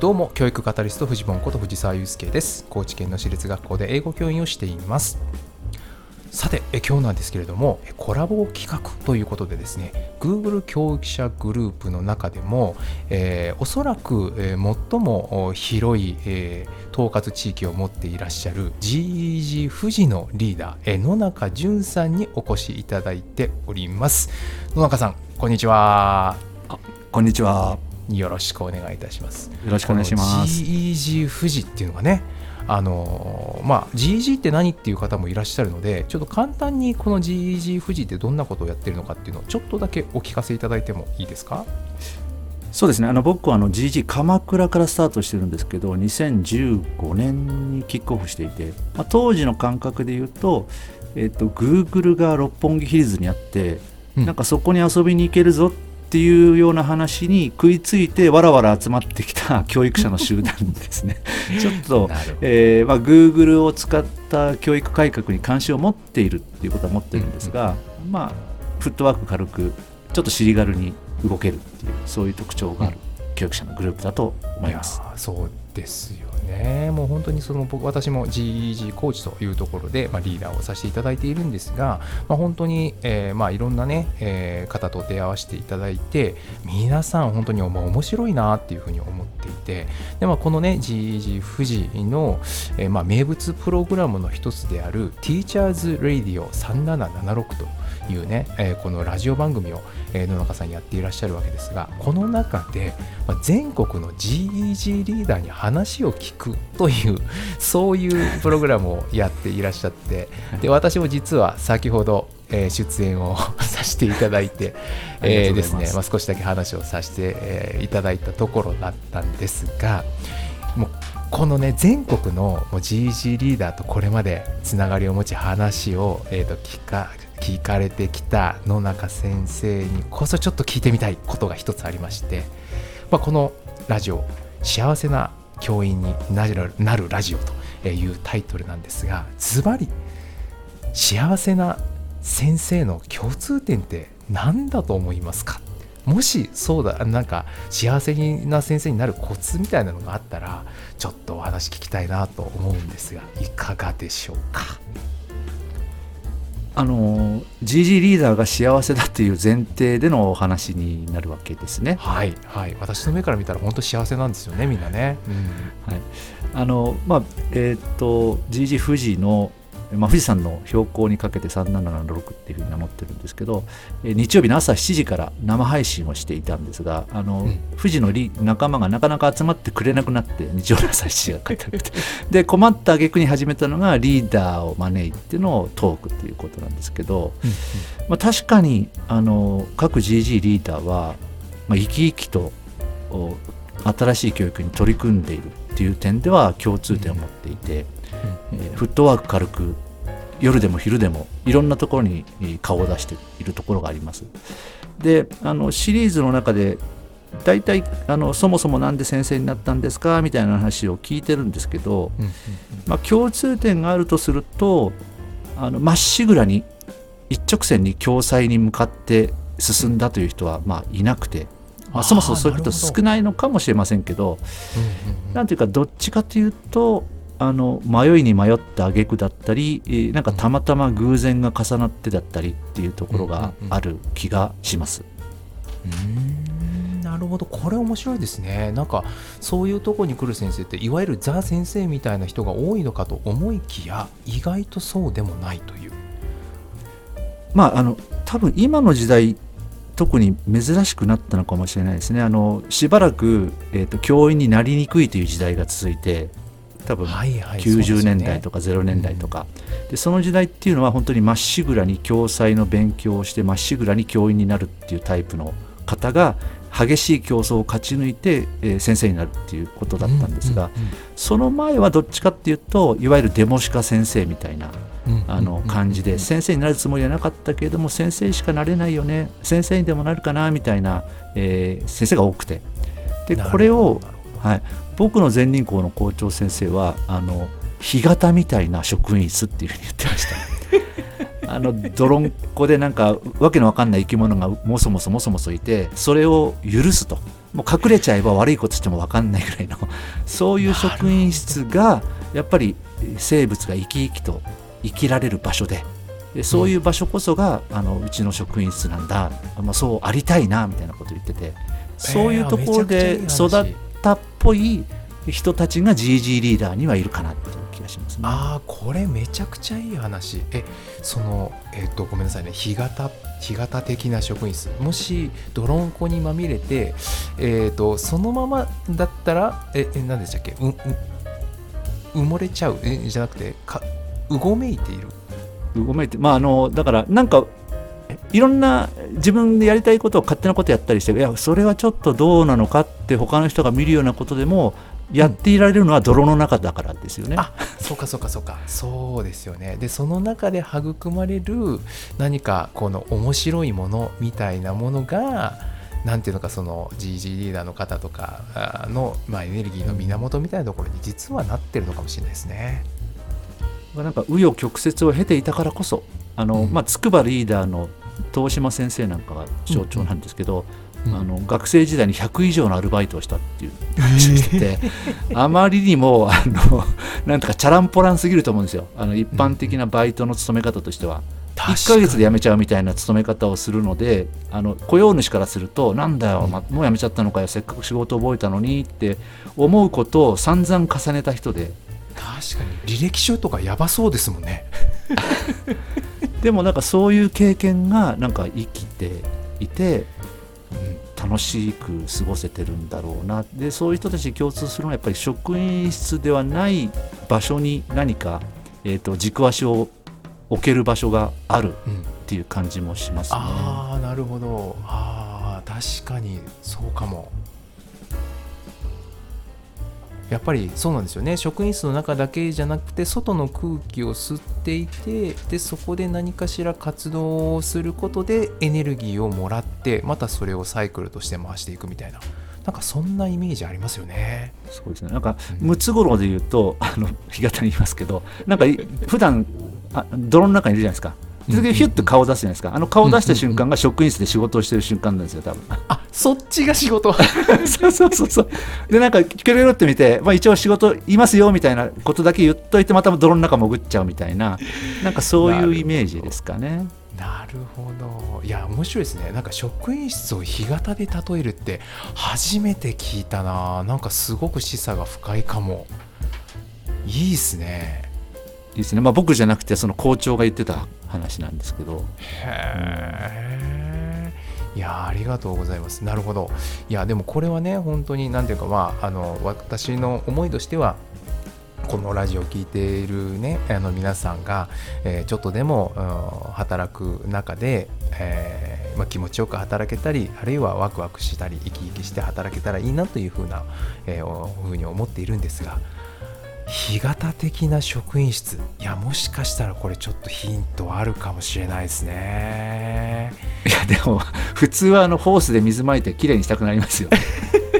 どうも教育カタリスト藤本こと藤沢祐介です。高知県の私立学校で英語教員をしています。さてえ今日なんですけれどもコラボ企画ということでですね Google 教育者グループの中でも、えー、おそらく、えー、最も広い、えー、統括地域を持っていらっしゃる GEG 富士のリーダー、えー、野中淳さんにお越しいただいております。野中さんこんにちは。こんにちは。よろしくお願いいたします。よろしくお願いします。GEG 富士っていうのがね、あのまあ、GEG って何っていう方もいらっしゃるので、ちょっと簡単にこの GEG 富士ってどんなことをやってるのかっていうのをちょっとだけお聞かせいただいてもいいですか？そうですねあの僕はあの GG 鎌倉からスタートしてるんですけど2015年にキックオフしていて、まあ、当時の感覚で言うと,、えーと、Google が六本木ヒルズにあって、うん、なんかそこに遊びに行けるぞっっていうような話に食いついてわらわら集まってきた教育者の集団ですね。ちょっと、えーまあ、Google を使った教育改革に関心を持っているっていうことは持ってるんですが、うん、まあフットワーク軽くちょっと尻軽に動けるっていうそういう特徴がある教育者のグループだと思います。そうですよね。もう本当にその僕私も GEG コーチというところで、まあ、リーダーをさせていただいているんですが、まあ、本当に、えーまあ、いろんなね、えー、方と出会わせていただいて皆さん本当に面白いなっていうふうに思っていてで、まあ、このね GEG 富士の、えーまあ、名物プログラムの一つである Teachers Radio 3776というね、えー、このラジオ番組を、えー、野中さんやっていらっしゃるわけですがこの中で、まあ、全国の GEG リーダーに話を聞くというそういうプログラムをやっていらっしゃってで私も実は先ほどえー、出演を させていただいて、えー、ですね、まあ、少しだけ話をさせて、えー、いただいたところだったんですがもうこのね全国の GG リーダーとこれまでつながりを持ち話を、えー、と聞か聞かれてきた野中先生にこそちょっと聞いてみたいことが一つありまして、まあ、このラジオ「幸せな教員になるなるラジオ」というタイトルなんですがズバリ幸せな先生の共通点って何だと思いますか？もしそうだなんか幸せな先生になるコツみたいなのがあったらちょっとお話聞きたいなと思うんですがいかがでしょうか？あの GG リーダーが幸せだという前提でのお話になるわけですね。はい、はい、私の目から見たら本当幸せなんですよねみんなね。うん、はい、あのまあえっ、ー、と GG 富士のまあ、富士山の標高にかけて3776っていうふうに名乗ってるんですけど、え日曜日の朝7時から生配信をしていたんですがあの、うん、富士の仲間がなかなか集まってくれなくなって日曜日の朝7時がかかって で困った挙句に始めたのがリーダーを招いてのトークっていうことなんですけど、うんうん、まあ、確かにあの各 GG リーダーは、まあ、生き生きと新しい教育に取り組んでいるっていう点では共通点を持っていて。えー、フットワーク軽く夜でも昼でもいろんなところに顔を出しているところがあります。であのシリーズの中で大体あのそもそも何で先生になったんですか？みたいな話を聞いてるんですけど、まあ、共通点があるとするとまっしぐらに一直線に共済に向かって進んだという人はまあいなくて、まあ、そもそもそういう人少ないのかもしれませんけど何ていうかどっちかというとあの迷いに迷った挙句だったり、えー、なんかたまたま偶然が重なってだったりっていうところがある気がします。うん。なるほど。これ面白いですね。なんかそういうとこに来る先生っていわゆるザ先生みたいな人が多いのかと思いきや意外とそうでもないという。まああの多分今の時代特に珍しくなったのかもしれないですね。あのしばらく、えーと教員になりにくいという時代が続いて多分90年代とか0年代とか。でその時代っていうのは本当にまっしぐらに共済の勉強をしてまっしぐらに教員になるっていうタイプの方が激しい競争を勝ち抜いて、え先生になるっていうことだったんですが、その前はどっちかっていうといわゆるデモシカ先生みたいな、あの感じで先生になるつもりはなかったけれども先生しかなれないよね先生にでもなるかなみたいな、えー、先生が多くて。でこれをはい、僕の前任校の校長先生はあの干潟みたいな職員室っていうふうに言ってました。あの泥んこでなんかわけのわかんない生き物がもそもそもそもそいてそれを許すと。もう隠れちゃえば悪いことしても分かんないぐらいのそういう職員室がやっぱり生物が生き生きと生きられる場所ででそういう場所こそが、あのうちの職員室なんだ、まあ、そうありたいなみたいなこと言ってて。そういうところで育ったっぽい人たちが GG リーダーにはいるかなっていう気がしますね。ああこれめちゃくちゃいい話。えそのえっ、とごめんなさいね。干潟干潟的な職員室。もし泥んこにまみれてえっ、とそのままだったらええ何でしたっけ？うう埋もれちゃう？えじゃなくてかうごめいている？うごめいてまああのだからなんかいろんな自分でやりたいことを勝手なことやったりしていやそれはちょっとどうなのかって他の人が見るようなことでもやっていられるのは泥の中だからですよね。あそうかそうかそうかそうですよねでその中で育まれる何かこの面白いものみたいなものがなんていうのかその GG リーダーの方とかあの、まあ、エネルギーの源みたいなところに実はなってるのかもしれないですね。なんか紆余曲折を経ていたからこそあの、うん。まあ、筑波リーダーの東島先生なんかが象徴なんですけど、うんあの学生時代に100以上のアルバイトをしたっていう話をしてて、あまりにもあの なんとかチャランポランすぎると思うんですよ。あの一般的なバイトの勤め方としては。1ヶ月で辞めちゃうみたいな勤め方をするのであの雇用主からするとなんだよ、まもう辞めちゃったのかよせっかく仕事覚えたのにって思うことを散々重ねた人で。確かに。履歴書とかやばそうですもんね。でもなんかそういう経験がなんか生きていて楽しく過ごせてるんだろうな。でそういう人たちに共通するのはやっぱり職員室ではない場所に何か、えー、と軸足を置ける場所があるっていう感じもしますね。ああなるほど。あ確かにそうかも。やっぱりそうなんですよね。職員室の中だけじゃなくて外の空気を吸っていてでそこで何かしら活動をすることでエネルギーをもらってまたそれをサイクルとして回していくみたいな。なんかそんなイメージありますよね。そうですね。なんかムツゴロウで言うとあの干潟にいますけどなんか普段あ泥の中にいるじゃないですか。でうんうんうんヒュッと顔出すじゃないですか。あの顔出した瞬間が職員室で仕事をしてる瞬間なんですよ、多分。あそっちが仕事 そうそうそうそう。で、なんか、キョロキョロって見て、まあ一応仕事いますよみたいなことだけ言っといて、また泥の中潜っちゃうみたいな、なんかそういうイメージですかね。なるほどいや面白いですねなんか職員室を干潟で例えるって初めて聞いたななんかすごく示唆が深いかもいいっすねいいですね。まあ僕じゃなくて、その校長が言ってた話なんですけど。へいやありがとうございます。なるほど。いやでもこれはね本当に何ていうかまああの私の思いとしてはこのラジオを聞いているねあの皆さんが、えーちょっとでも、働く中で、えーま、気持ちよく働けたりあるいはワクワクしたり生き生きして働けたらいいなというふうな、えーふうに思っているんですが干潟的な職員室。いやもしかしたらこれちょっとヒントあるかもしれないですね。いや、でも、普通はあのホースで水まいてきれいにしたくなりますよね。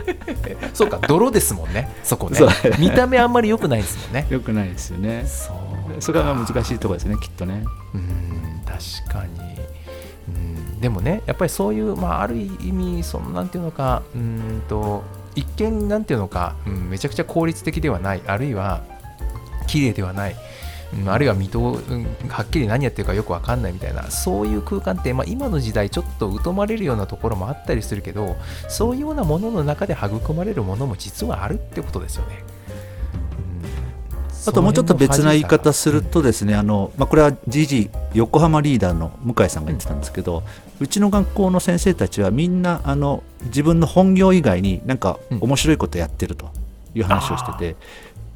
そうか泥ですもんねそこね。見た目あんまり良くないですもんね。よくないですよね。そうそれが難しいところですね、きっとね。うん確かに。うんでもねやっぱりそういう、まあ、ある意味そのなんていうのかうんと一見なんていうのか、うん、めちゃくちゃ効率的ではないあるいは綺麗ではない、うんあるいは見通、うんはっきり何やってるかよく分かんないみたいなそういう空間って、まあ、今の時代ちょっと疎まれるようなところもあったりするけどそういうようなものの中で育まれるものも実はあるってことですよね。あともうちょっと別な言い方すると、ですね、あのまあ、これは GG 横浜リーダーの向井さんが言ってたんですけど、うちの学校の先生たちはみんなあの自分の本業以外になんか面白いことやってるという話をしてて、うん。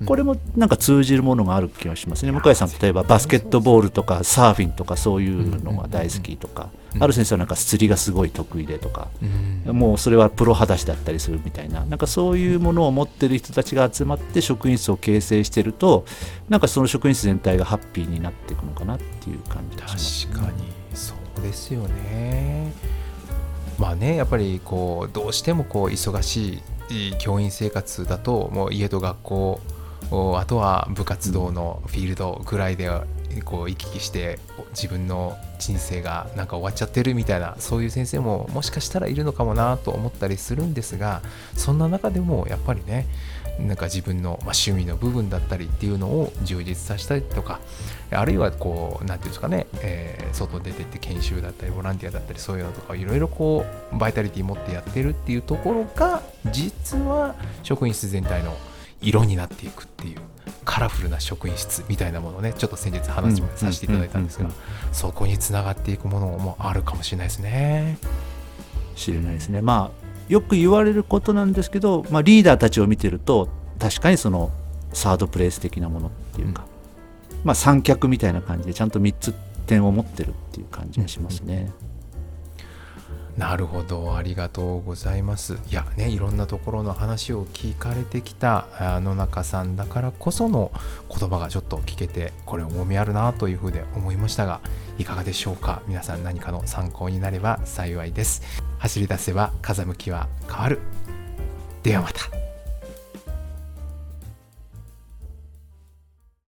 これもなんか通じるものがある気がしますね。向井さん例えばバスケットボールとかサーフィンとかそういうのが大好きとか、うん。ある先生はなんか釣りがすごい得意でとか、うん。もうそれはプロ裸足だったりするみたいな。なんかそういうものを持ってる人たちが集まって職員室を形成してるとなんかその職員室全体がハッピーになっていくのかなっていう感じがします、確かに。そうですよね。まあねやっぱりこうどうしてもこう忙しい教員生活だともう家と学校おあとは部活動のフィールドぐらいでこう行き来して自分の人生がなんか終わっちゃってるみたいなそういう先生ももしかしたらいるのかもなと思ったりするんですがそんな中でもやっぱりねなんか自分の、ま、趣味の部分だったりっていうのを充実させたりとかあるいはこう何て言うんですかね、えー、外出てって研修だったりボランティアだったりそういうのとかいろいろこうバイタリティ持ってやってるっていうところが実は職員室全体の色になっていくっていうカラフルな職員室みたいなものをねちょっと先日話もさせていただいたんですがそこにつながっていくものもあるかもしれないですね。知れないですね。まあよく言われることなんですけど、まあ、リーダーたちを見てると確かにそのサードプレイス的なものっていうか、うん、まあ、三脚みたいな感じでちゃんと3つ点を持ってるっていう感じがしますね。うんなるほどありがとうございます。いやねいろんなところの話を聞かれてきた野中さんだからこその言葉がちょっと聞けてこれ重みあるなというふうで思いましたがいかがでしょうか？皆さん何かの参考になれば幸いです。走り出せば風向きは変わる。ではまた。